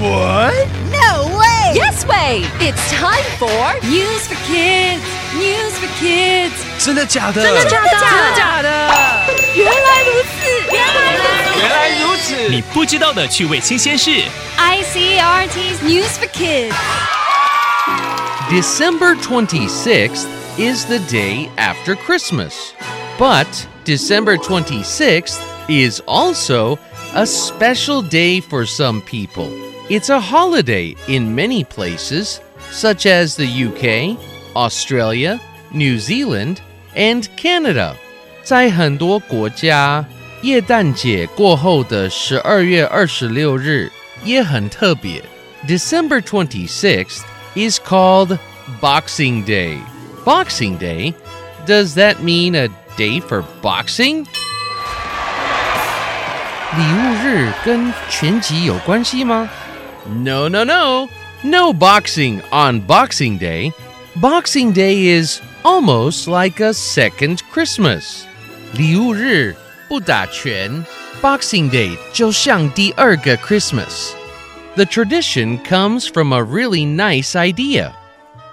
What? No way! Yes way! It's time for News for Kids. News for Kids. 真的假的？真的假的？真的假的？原来如此，原来如此。原来如此。你不知道的趣味新鲜事。 ICRT's News for Kids. December 26th is the day after Christmas. But December 26th is also a special day for some people. It's a holiday in many places, such as the UK, Australia, New Zealand, and Canada. 在很多国家，耶诞节过后的十二月二十六日也很特别。December 26th is called Boxing Day. Boxing Day? Does that mean a day for boxing? 礼物日跟拳击有关系吗 ？No, no, no. No boxing on Boxing Day. Boxing Day is almost like a second Christmas. 礼物日不打拳，Boxing Day 就像第二个 Christmas. The tradition comes from a really nice idea.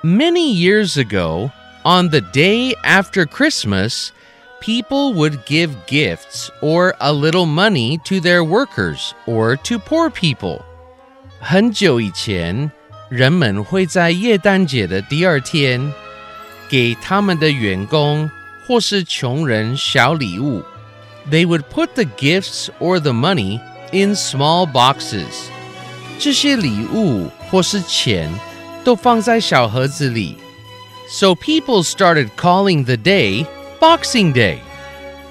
Many years ago, on the day after Christmas, people would give gifts or a little money to their workers or to poor people. 很久以前，人们会在耶诞节的第二天给他们的员工或是穷人小礼物。They would put the gifts or the money in small boxes. 这些礼物或是钱都放在小盒子里。So people started calling the day Boxing Day.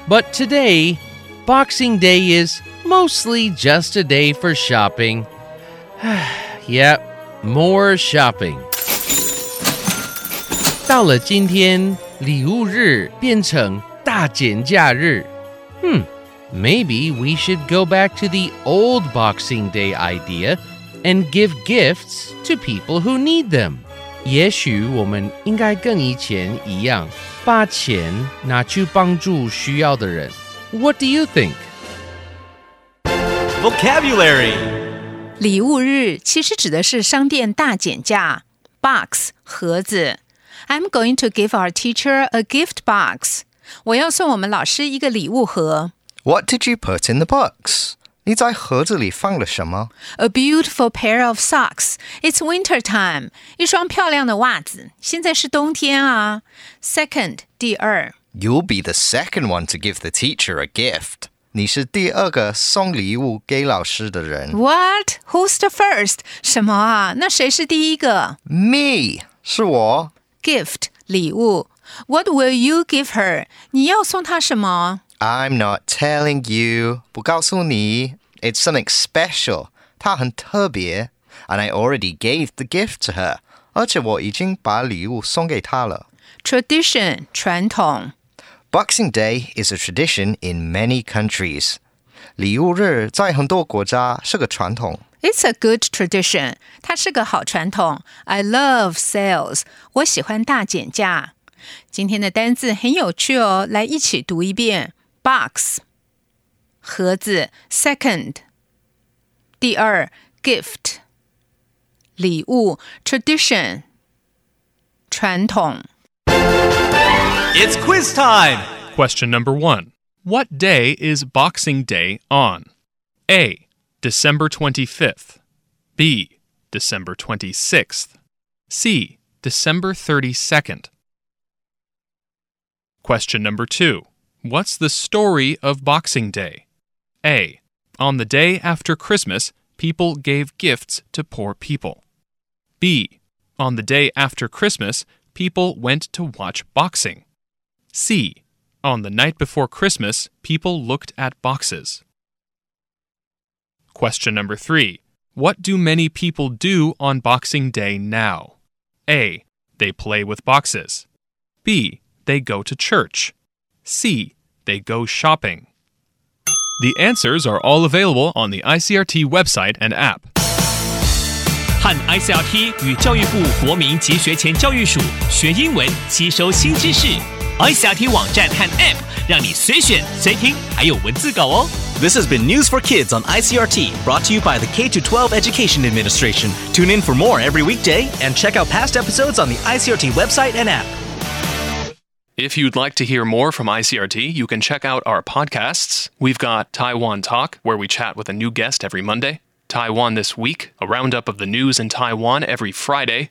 But today, Boxing Day is mostly just a day for shopping. yep, more shopping. 到了今天，礼物日变成大减价日。Hmm, maybe we should go back to the old Boxing Day idea and give gifts to people who need them. 也许我们应该跟以前一样，把钱拿去帮助需要的人。What do you think? Vocabulary. 礼物日其实指的是商店大减价，box 盒子。I'm going to give our teacher a gift box。我要送我们老师一个礼物盒。 What did you put in the box? 你在盒子里放了什么？ A beautiful pair of socks. It's winter time. 一双漂亮的袜子。现在是冬天啊。Second，第二。 You'll be the second one to give the teacher a gift. 你是第二个送礼物给老师的人。 What? Who's the first? 什么啊？那谁是第一个 Me 是我。 ？Gift 礼物。What will you give her? 你要送她什么？ I'm not telling you. 不告诉你。It's something special. 它很特别。And I already gave the gift to her. 而且我已经把礼物送给她了。 Tradition 传统。 Boxing Day is a tradition in many countries. 礼物日在很多国家是个传统。 It's a good tradition. 它是个好传统。I love sales. 我喜欢大减价。今天的单字很有趣哦，来一起读一遍：box 盒子，second 第二 gift 礼物，tradition 传统。 It's quiz time. Question number one What day is Boxing Day on? A. December 25th. B. December 26th. C. December 32nd. Question number two What's the story of Boxing Day? A. On the day after Christmas, people gave gifts to poor people. B. On the day after Christmas, people went to watch boxing. C. On the night before Christmas, people looked at boxes. Question number three What do many people do on Boxing Day now? A. They play with boxes. B. They go to church. C. They go shopping. The answers are all available on the ICRT website and app. 和 ICRT 与教育部国民及学前教育署学英文，吸收新知识。 iCRT 网站和 App，让你随选随听，还有文字稿哦。 This has been News for Kids on ICRT, brought to you by the K 12 Education Administration. Tune in for more every weekday and check out past episodes on the ICRT website and app. If you'd like to hear more from ICRT, you can check out our podcasts. We've got Taiwan Talk, where we chat with a new guest every Monday, Taiwan This Week, a roundup of the news in Taiwan every Friday,